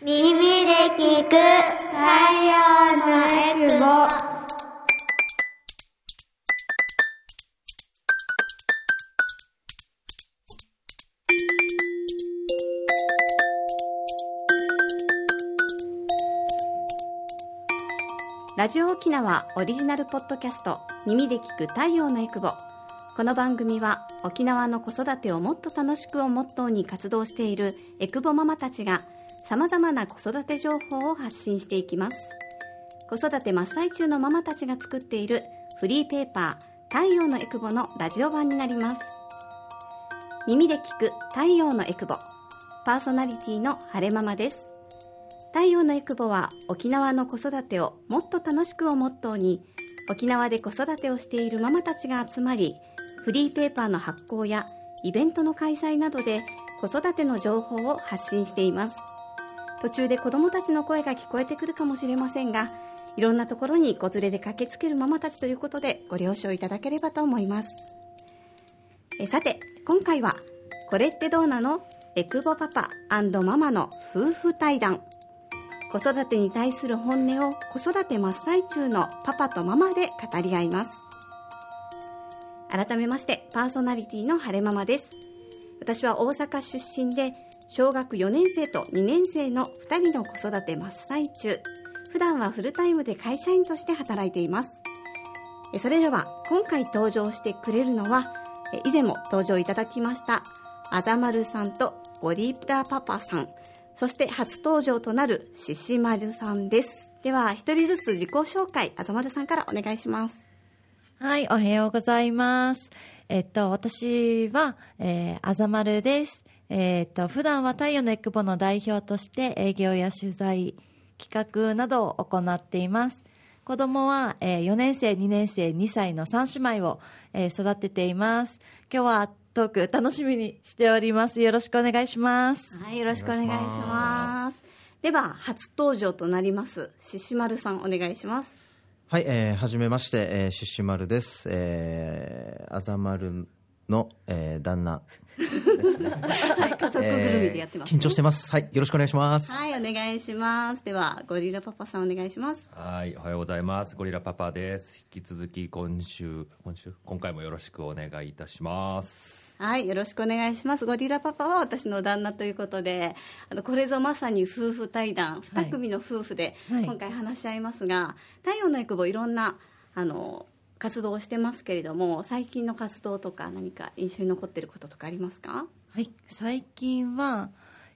耳で聞く太陽のエクボラジオ沖縄オリジナルポッドキャスト耳で聞く太陽のエクボこの番組は沖縄の子育てをもっと楽しくをモットーに活動しているエクボママたちがさまざまな子育て情報を発信していきます。子育て真っ最中のママたちが作っているフリーペーパー太陽のエクボのラジオ版になります。耳で聞く太陽のエクボパーソナリティの晴れママです。太陽のエクボは沖縄の子育てをもっと楽しくをモットーに沖縄で子育てをしているママたちが集まりフリーペーパーの発行やイベントの開催などで子育ての情報を発信しています。途中で子どもたちの声が聞こえてくるかもしれませんがいろんなところに子連れで駆けつけるママたちということでご了承いただければと思います。えさて今回は「これってどうなの?」エクボパパママの夫婦対談。子育てに対する本音を子育て真っ最中のパパとママで語り合います。改めましてパーソナリティの晴れママです。私は大阪出身で小学4年生と2年生の2人の子育て真っ最中普段はフルタイムで会社員として働いていますそれでは今回登場してくれるのは以前も登場いただきましたあざまるさんとゴリラパパさんそして初登場となる獅子丸さんです。では、一人ずつ自己紹介、あざまるさんからお願いします。はい、おはようございます。えっと、私は、えー、あざまるです。えー、っと、普段は太陽のエクボの代表として営業や取材、企画などを行っています。子供は、えー、4年生、2年生、2歳の3姉妹を、えー、育てています。今日はトーク楽しみにしております。よろしくお願いします。はい、よろしくお願いします。では、初登場となります、獅子丸さん、お願いします。はい、えー、はじめまして、えー、獅子丸です。えー、あざまるの、えー、旦那ですね。はい、家族ぐるみでやってます、ねえー、緊張してます。はい、よろしくお願いします。はい、お願いします。では、ゴリラパパさんお願いします。はい、おはようございます。ゴリラパパです。引き続き今週、今週、今回もよろしくお願いいたします。はい、よろしくお願いします。ゴリラパパは私の旦那ということで、あのこれぞまさに夫婦対談、二組の夫婦で今回話し合いますが、はいはい、太陽のエクボいろんなあの活動をしてますけれども最近の活動とか何か印象に残っていることとかありますか？はい。最近は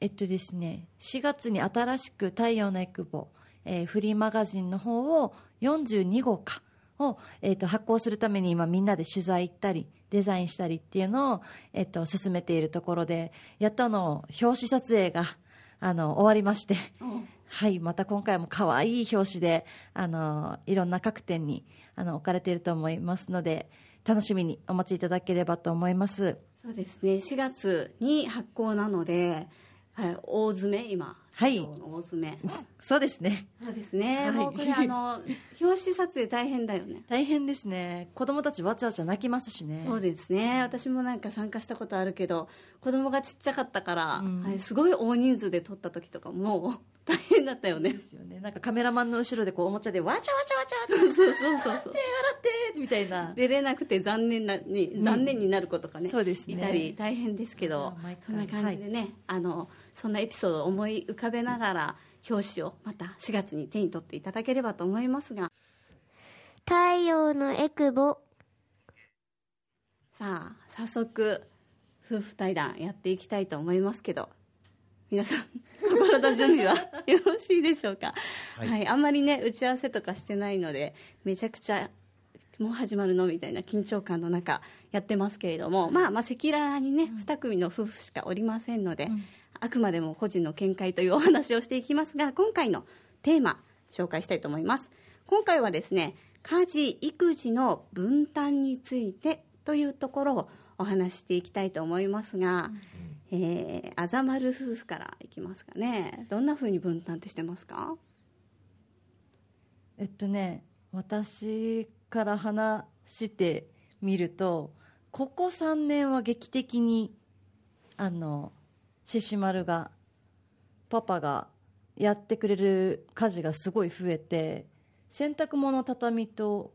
えっとですね4月に新しく「太陽のエクボ」えー、フリーマガジンの方を42号かを、えーと、発行するために今みんなで取材行ったりデザインしたりっていうのを、えーと、と進めているところでやっとの表紙撮影があの終わりまして、はい、また今回も可愛い表紙であのいろんな各店にあの置かれていると思いますので楽しみにお待ちいただければと思います。そうですね。4月に発行なので、はい、大詰め今はい。大詰め。そうですね。そうですね、はい、もうこれあの 表紙撮影大変だよね。大変ですね。子供たちわちゃわちゃ泣きますしね。そうですね。私もなんか参加したことあるけど子供がちっちゃかったから、うん、はい、すごい大人数で撮った時とかも 大変だったよね。ですよね。なんかカメラマンの後ろでこうおもちゃでわちゃわちゃわちゃわちゃそうそうそうそう。笑って笑ってみたいな。出れなくて残念なに残念になる子とかね、そうですね。いたり大変ですけどそんな感じでね、はい、あのそんなエピソードを思い浮かべながら表紙をまた4月に手に取っていただければと思いますが。太陽のエクボ。さあ早速夫婦対談やっていきたいと思いますけど。皆さん心の準備はよろしいでしょうか、はい、はい、あんまりね打ち合わせとかしてないのでめちゃくちゃもう始まるのみたいな緊張感の中やってますけれども、まあまあ赤裸々にね、うん、2組の夫婦しかおりませんので、うん、あくまでも個人の見解というお話をしていきますが 今回のテーマ紹介したいと思います。今回はですね家事育児の分担についてというところをお話していきたいと思いますが、うん、えー、あざまる夫婦からいきますかね。どんなふうに分担ってしてますか？えっとね私から話してみるとここ3年は劇的にあの獅子丸がパパがやってくれる家事がすごい増えて洗濯物畳と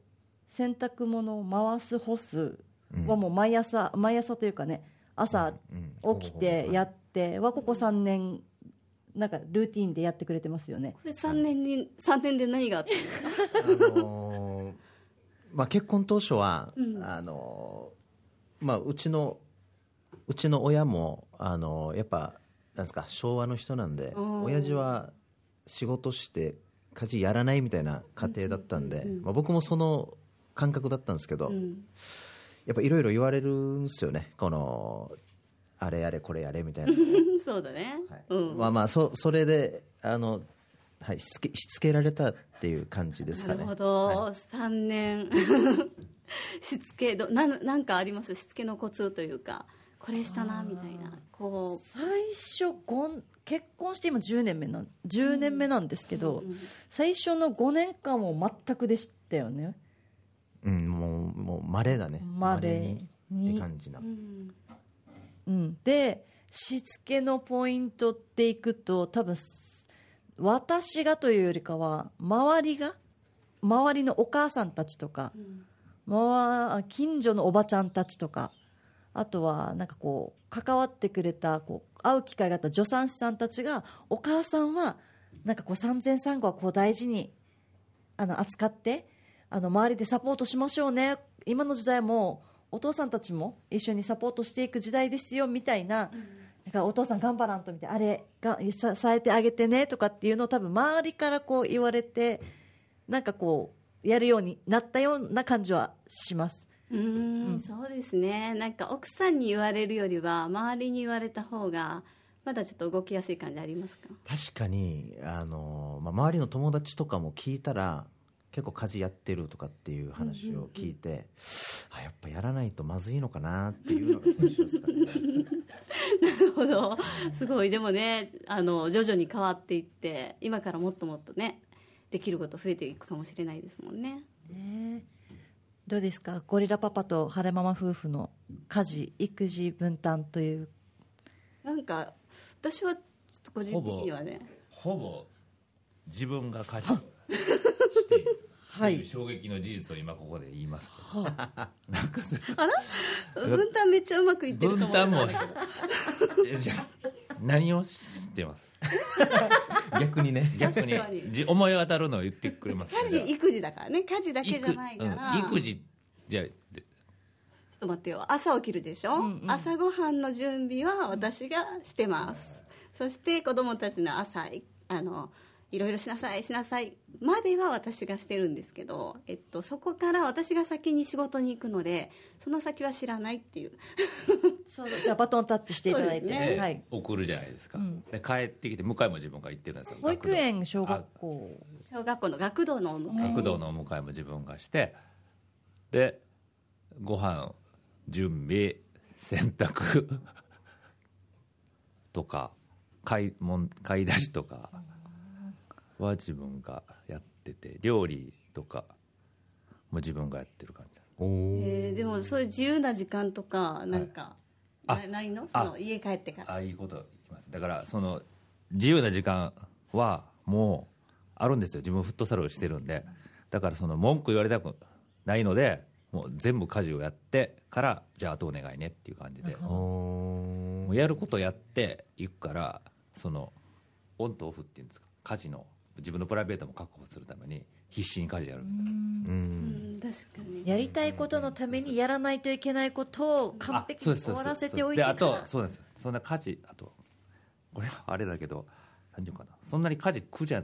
洗濯物を回す干すはもう毎朝、毎朝というかね朝うん起きてやってはここ3年なんかルーティンでやってくれてますよね。これ3年に三年で何があったんですか？あのーまあ、結婚当初は、うん。あのーまあ、うちのうちの親も、あのーやっぱなんですか昭和の人なんで親父は仕事して家事やらないみたいな家庭だったんで、まあ、僕もその感覚だったんですけど、うん。やっぱいろいろ言われるんですよね。このあれやれこれやれみたいな、そうだね、はい。うん。まあまあそそれであの、はい、しつけしつけられたっていう感じですかね。なるほど、はい。3年。しつけどなんなんかあります？しつけのコツというかこれしたなみたいな。こ最初結婚して今10年目なん10年目なんですけど、うん最初の5年間も全くでしたよね。うん、もう、もう、稀だね。稀に。にって感じな。う。ん。うん、でしつけのポイントっていくと多分私がというよりかは周りが周りのお母さんたちとか、まあ、近所のおばちゃんたちとかあとはなんかこう関わってくれたこう会う機会があった助産師さんたちがお母さんはなんかこう産前産後はこう大事にあの扱ってあの周りでサポートしましょうね。今の時代もお父さんたちも一緒にサポートしていく時代ですよみたいな,、なんかお父さん頑張らんとみたいなあれがさ支えてあげてねとかっていうのを多分周りからこう言われてなんかこうやるようになったような感じはします。うーん。そうですね。なんか奥さんに言われるよりは周りに言われた方がまだちょっと動きやすい感じありますか？確かに、あの、まあ、周りの友達とかも聞いたら。結構家事やってるとかっていう話を聞いて、あやっぱやらないとまずいのかなっていうのが最初ですかね。なるほど。すごい。でもねあの徐々に変わっていって今からもっともっとねできること増えていくかもしれないですもんね。ねどうですか？ゴリラパパと晴れママ夫婦の家事育児分担という。なんか私はちょっと個人的にはね。ほぼ自分が家事をしているはい。という衝撃の事実を今ここで言いますけど。分担めっちゃうまくいってると思う分担も えじゃあ何をしてます？逆にね。逆に。思い当たるのを言ってくれます家事育児だからね。家事だけじゃないから、育,、うん、育児じゃあちょっと待ってよ。朝起きるでしょ、朝ごはんの準備は私がしてます、そして子供たちの朝いあのいろいろしなさいしなさいまでは私がしてるんですけど、えっと、そこから私が先に仕事に行くのでその先は知らないっていう。そうじゃあバトンタッチしていただいて、ねで、はい、送るじゃないですか、うん。で帰ってきて迎えも自分が行ってるんですよ。保育園小学校。小学校の学童のお迎え。学童のお迎えも自分がしてでご飯準備洗濯 とか買いもん買い出しとかは自分がやってて料理とかも自分がやってる感じ。えーでもそういう自由な時間とかなんか、あなないの？そあの家帰ってから。ああいいこと言います。だからその自由な時間はもうあるんですよ。自分フットサルをしてるんで。だからその文句言われたくないのでもう全部家事をやってからじゃああとお願いねっていう感じで。おもーうやることやっていくからそのオンとオフっていうんですか？家事の自分のプライベートも確保するために必死に家事やるみたいな。うん。うん確かに。やりたいことのためにやらないといけないことを完璧に終わらせておいてであからとそうです。そんな家事あとこれはあれだけど何ていうかな。そんなに家事苦じゃ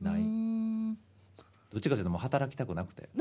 ない。ん。どっちかというともう働きたくなくて。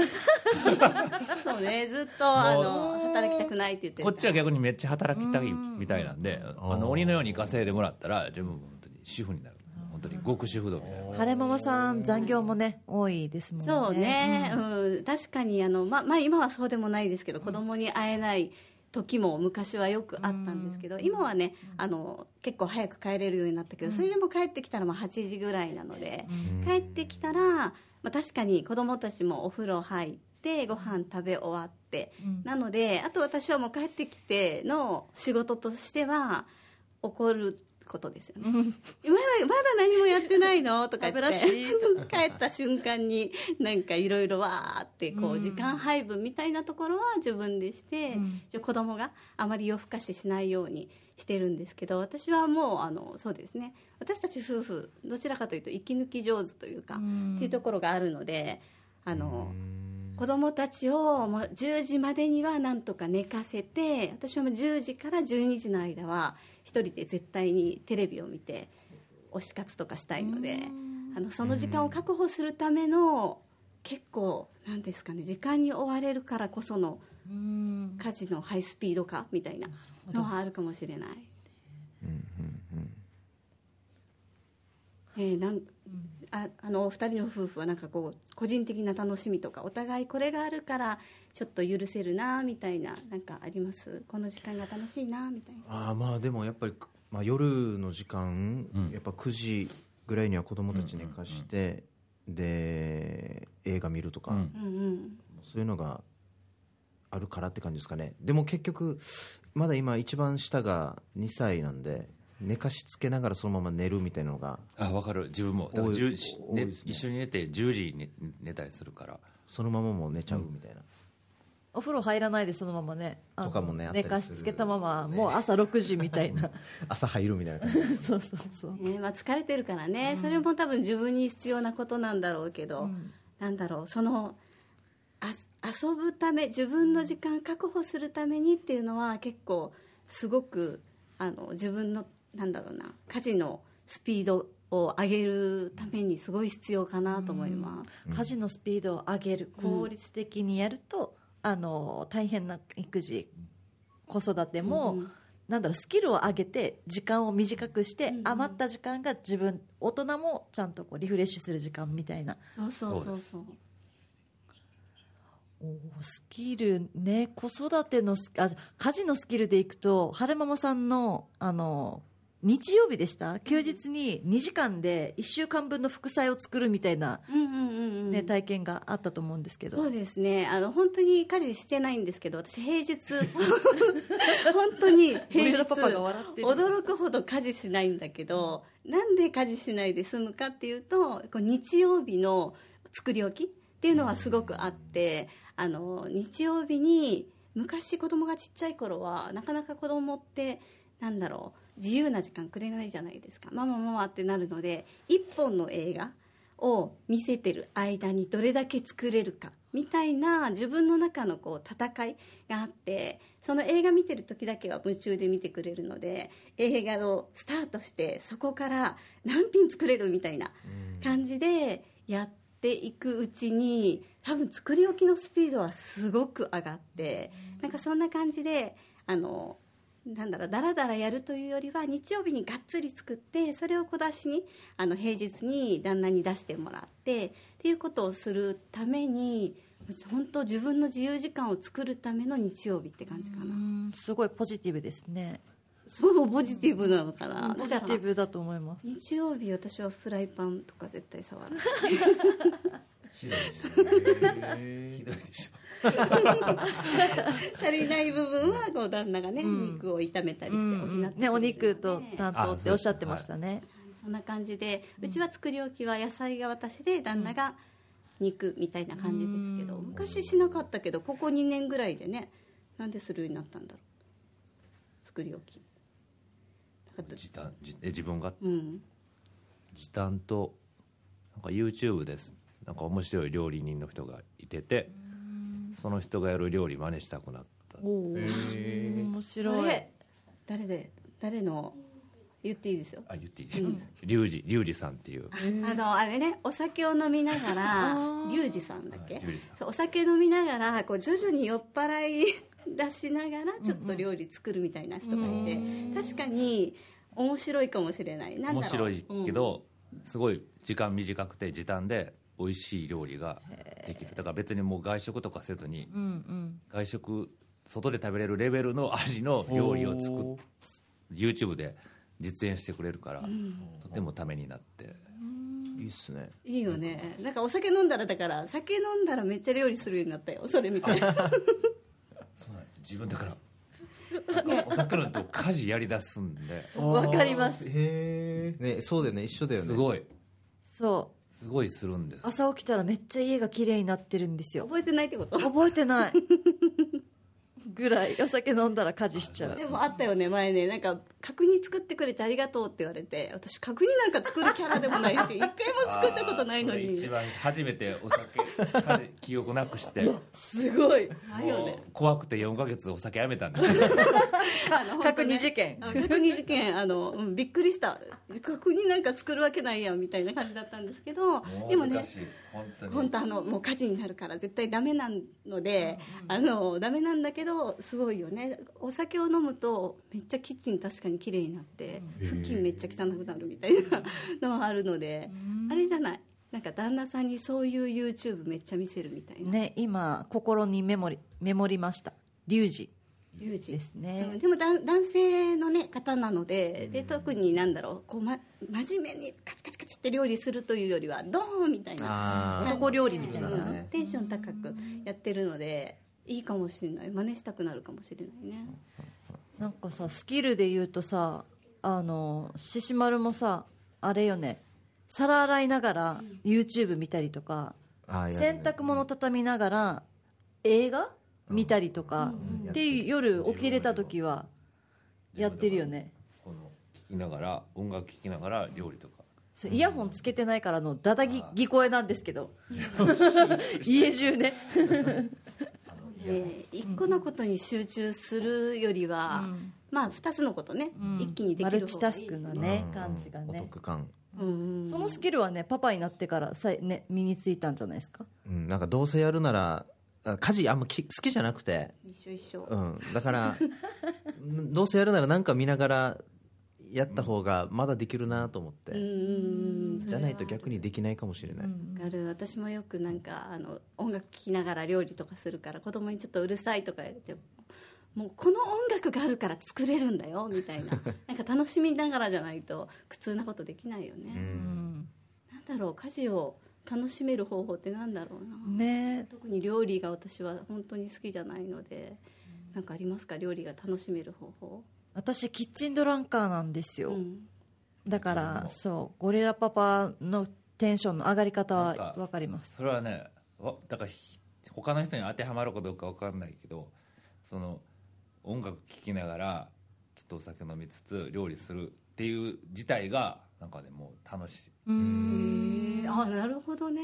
そうね。ずっとあの働きたくないって言ってるこっちは逆にめっちゃ働きたいみたいなんであの鬼のように稼いでもらったら自分も本当に主婦になる。本当に極主婦道みたいな。晴れママさん残業もね多いですもんね。そうね、うん。確かにあの、ままあ、今はそうでもないですけど子供に会えない時も昔はよくあったんですけど、今はねあの結構早く帰れるようになったけど、それでも帰ってきたらまあ8時ぐらいなので、帰ってきたら、まあ、確かに子供たちもお風呂入ってご飯食べ終わって、なのであと私はもう帰ってきての仕事としては怒ることですよね、まだまだ何もやってないの？とか言って。帰った瞬間になんかいろいろわーってこううん。時間配分みたいなところは自分でして、うん。じゃあ子供があまり夜更かししないようにしてるんですけど私はもうあのそうですね。私たち夫婦どちらかというと息抜き上手というか、うん。っていうところがあるのであの、うん。子供たちをもう10時までにはなんとか寝かせて私はもう10時から12時の間は一人で絶対にテレビを見て推し活とかしたいのであのその時間を確保するための結構なんですかね時間に追われるからこそのうん。家事のハイスピード化みたいなのはあるかもしれない。うんうんうんえーなんああのお二人の夫婦はなんかこう個人的な楽しみとかお互いこれがあるからちょっと許せるなみたいななんかあります？この時間が楽しいなみたいな。ああまあでもやっぱり、まあ、夜の時間、うん。やっぱ9時ぐらいには子供たち寝かして、で映画見るとか、うん。そういうのがあるからって感じですかね。でも結局まだ今一番下が2歳なんで寝かしつけながらそのまま寝るみたいなのがあ分かる。自分も。だから多い10しね。一緒に寝て10時に寝たりするから。そのままもう寝ちゃうみたいな、お風呂入らないでそのままね。とかもね寝かしつけたままもう朝6時みたいな。朝入るみたいな。そうそうそう。ねまあ、疲れてるからね、それも多分自分に必要なことなんだろうけど、うん。なんだろう。そのあ遊ぶため自分の時間確保するためにっていうのは結構すごくあの自分のなんだろうな家事のスピードを上げるためにすごい必要かなと思います。家事のスピードを上げる。効率的にやると、あの大変な育児子育ても、う。ん。なんだろうスキルを上げて時間を短くして、うんうん。余った時間が自分大人もちゃんとこうリフレッシュする時間みたいな。そうそうそうそう。スキルね子育てのスあ家事のスキルでいくと晴れママさんのあの日曜日でした？休日に2時間で1週間分の副菜を作るみたいな、うんうんうんうん。ね体験があったと思うんですけど。そうですね。あの本当に家事してないんですけど私平日。本当に。平日パパが笑ってる。驚くほど家事しないんだけど、なんで家事しないで済むかっていうとこう日曜日の作り置きっていうのはすごくあってあの日曜日に昔子供がちっちゃい頃はなかなか子供ってなんだろう自由な時間くれないじゃないですか。ママママってなるので一本の映画を見せてる間にどれだけ作れるかみたいな自分の中のこう戦いがあってその映画見てる時だけは夢中で見てくれるので映画をスタートしてそこから何品作れるみたいな感じでやっていくうちに多分作り置きのスピードはすごく上がってなんかそんな感じであのなんだろうだらだらやるというよりは日曜日にがっつり作ってそれを小出しにあの平日に旦那に出してもらってっていうことをするために本当自分の自由時間を作るための日曜日って感じかうな、んすごいポジティブですね。そうポジティブなのかな、ポジティブだと思います。日曜日私はフライパンとか絶対触らない。ひどいでひどいでしょ 足りない部分はこう旦那がね、うん。肉を炒めたりうして補ってくれるのでんね、お肉と担当あっておっしゃってましたね。そんな感じでうちは作り置きは野菜が私で旦那が肉みたいな感じですけどうん。昔しなかったけどここ2年ぐらいでねなんでするようになったんだろう。作り置き。時短じえ自分が？うん。時短となんか YouTube です。なんか面白い料理人の人がいててその人がやる料理真似したくなった。面そ白い。れ誰で誰の言っていいですよ？あ言っていいリュウジリュウジさんっていう。あのあれねお酒を飲みながらリュウジさんだっけ？お酒飲みながらこう徐々に酔っ払い 出しながらちょっと料理作るみたいな人がいて、確かに面白いかもしれない。面白いけど、すごい時間短くて時短で美味しい料理ができる。だから別にもう外食とかせずにうんうん。外食外で食べれるレベルの味の料理を作っおー YouTube で実演してくれるから、とてもためになっていいっすねいいよねなんかお酒飲んだらだから酒飲んだらめっちゃ料理するようになったよそれみたいなそうなんです自分だからお酒飲むと家事やりだすんでわかりますへえ、ね、そうだよね一緒だよねすごいそうすごいするんです。朝起きたらめっちゃ家が綺麗になってるんですよ。覚えてないってこと？覚えてない。ぐらい。お酒飲んだら家事しちゃう。でもあったよね前ね。なんか角煮作ってくれてありがとうって言われて私角煮なんか作るキャラでもないし 一回も作ったことないのに。一番初めてお酒 記憶なくして。すごい。怖くて4ヶ月お酒やめたんです あの確認事件。あ角煮事件あの、うんびっくりした。角煮なんか作るわけないやんみたいな感じだったんですけどでもね本当あのもう火事になるから絶対ダメなので、あのダメなんだけどすごいよね。お酒を飲むとめっちゃキッチン確かに綺麗になって腹筋めっちゃ汚くなるみたいなのはあるのであれじゃない。なんか旦那さんにそういう YouTube めっちゃ見せるみたいな、ね今心にメモリメモりました。リュウジ。リュウジ。ですうん。ねでもだ男性の、ね、方なのでで特になんだろう。こう、ま、真面目にカチカチカチって料理するというよりはドーンみたいな。男料理みたいな。うん。テンション高くやってるのでいいかもしれない。真似したくなるかもしれないねなんかさスキルで言うとさあの獅子丸もさあれよね皿洗いながら YouTube 見たりとか、洗濯物畳みながら映画見たりとか、うん。っていう夜起きれた時はやってるよね。この聞きながら音楽聴きながら料理とか。そうイヤホンつけてないからのダダぎ聞こえなんですけど。家中ね で一個のことに集中するよりは、うん。まあ二つのことね、うん。一気にできマる方がいいしルチタスクなねうん。感じがね。お得感。うんうんそのスキルはねパパになってからさ、ね、身についたんじゃないですか？うん、なんかどうせやるならあ家事あんまき好きじゃなくて、一緒一緒、うん、だからうん どうせやるなら何か見ながらやった方がまだできるなと思って、じゃないと逆にできないかもしれない、る。私もよくなんかあの音楽聴きながら料理とかするから子供にちょっとうるさいとか言ってもうこの音楽があるから作れるんだよみたいな。なんか楽しみながらじゃないと苦痛なことできないよね、んん。なんだろう家事を楽しめる方法ってなんだろうな、ね。特に料理が私は本当に好きじゃないのでなんかありますか？料理が楽しめる方法私キッチンドランカーなんですよ、うん。だからそう。ゴリラパパのテンションの上がり方は分かります。それはねわだからひ他の人に当てはまるかどうか分かんないけどその音楽聴きながらちょっとお酒飲みつつ料理するっていう自体がなんかねもう楽しい。へん。えあなるほどね。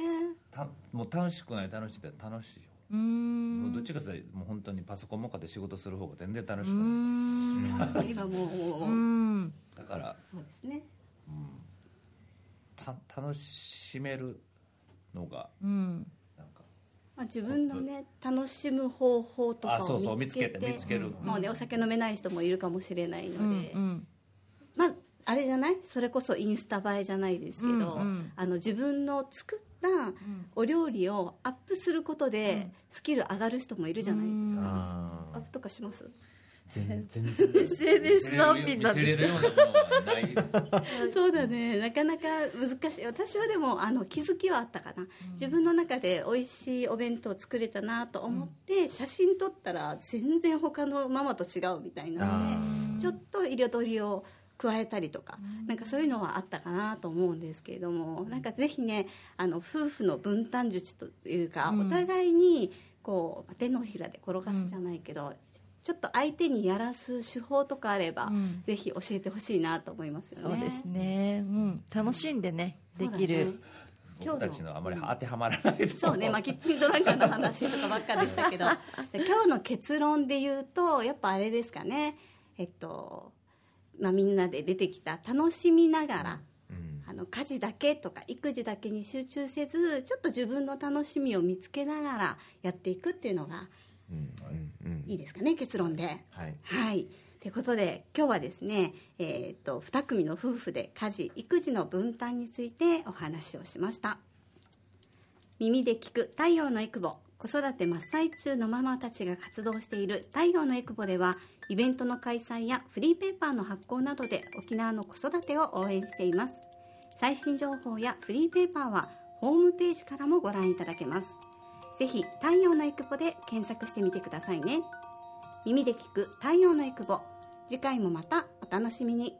たもう楽しくない楽しいって楽しいようーん。もうどっちかというともう本当にパソコン向かって仕事する方が全然楽うしくない、今もうだから、そうですね。うん、た楽しめるのがうんなん。かまあ、自分のね楽しむ方法とかあそうそうを見つけて見つけて見つける。もうねお酒飲めない人もいるかもしれないので、うんうん。まああれじゃない？それこそインスタ映えじゃないですけど、うんうん。あの自分の作ったお料理をアップすることでスキル上がる人もいるじゃないですか、あーアップとかします？全全然 SNS 難民なんです。そうだね。なかなか難しい。私はでもあの気づきはあったかな、自分の中で美味しいお弁当作れたなと思って、写真撮ったら全然他のママと違うみたいなのでちょっと彩りを加えたりとか、なんかそういうのはあったかなと思うんですけれどもなんかぜひねあの夫婦の分担術というか、うん。お互いにこう手のひらで転がすじゃないけど、ちょっと相手にやらす手法とかあれば、うん。ぜひ教えてほしいなと思いますよね。そうですね、うん、楽しんでねできる、僕たちのあまり当てはまらないとそうね、まあ、キッチンドランカーの話とかばっかでしたけど。で今日の結論で言うとやっぱあれですかね。えっと、まあ、みんなで出てきた楽しみながらうん。あの家事だけとか育児だけに集中せずちょっと自分の楽しみを見つけながらやっていくっていうのがいいですかね結論で。はい。はい。ということで今日はですね、えー、と2組の夫婦で家事育児の分担についてお話をしました。耳で聞く太陽のエクボ子育て真っ最中のママたちが活動している太陽のエクボではイベントの開催やフリーペーパーの発行などで沖縄の子育てを応援しています。最新情報やフリーペーパーはホームページからもご覧いただけます。ぜひ太陽のエクボで検索してみてくださいね。耳で聞く太陽のエクボ。次回もまたお楽しみに。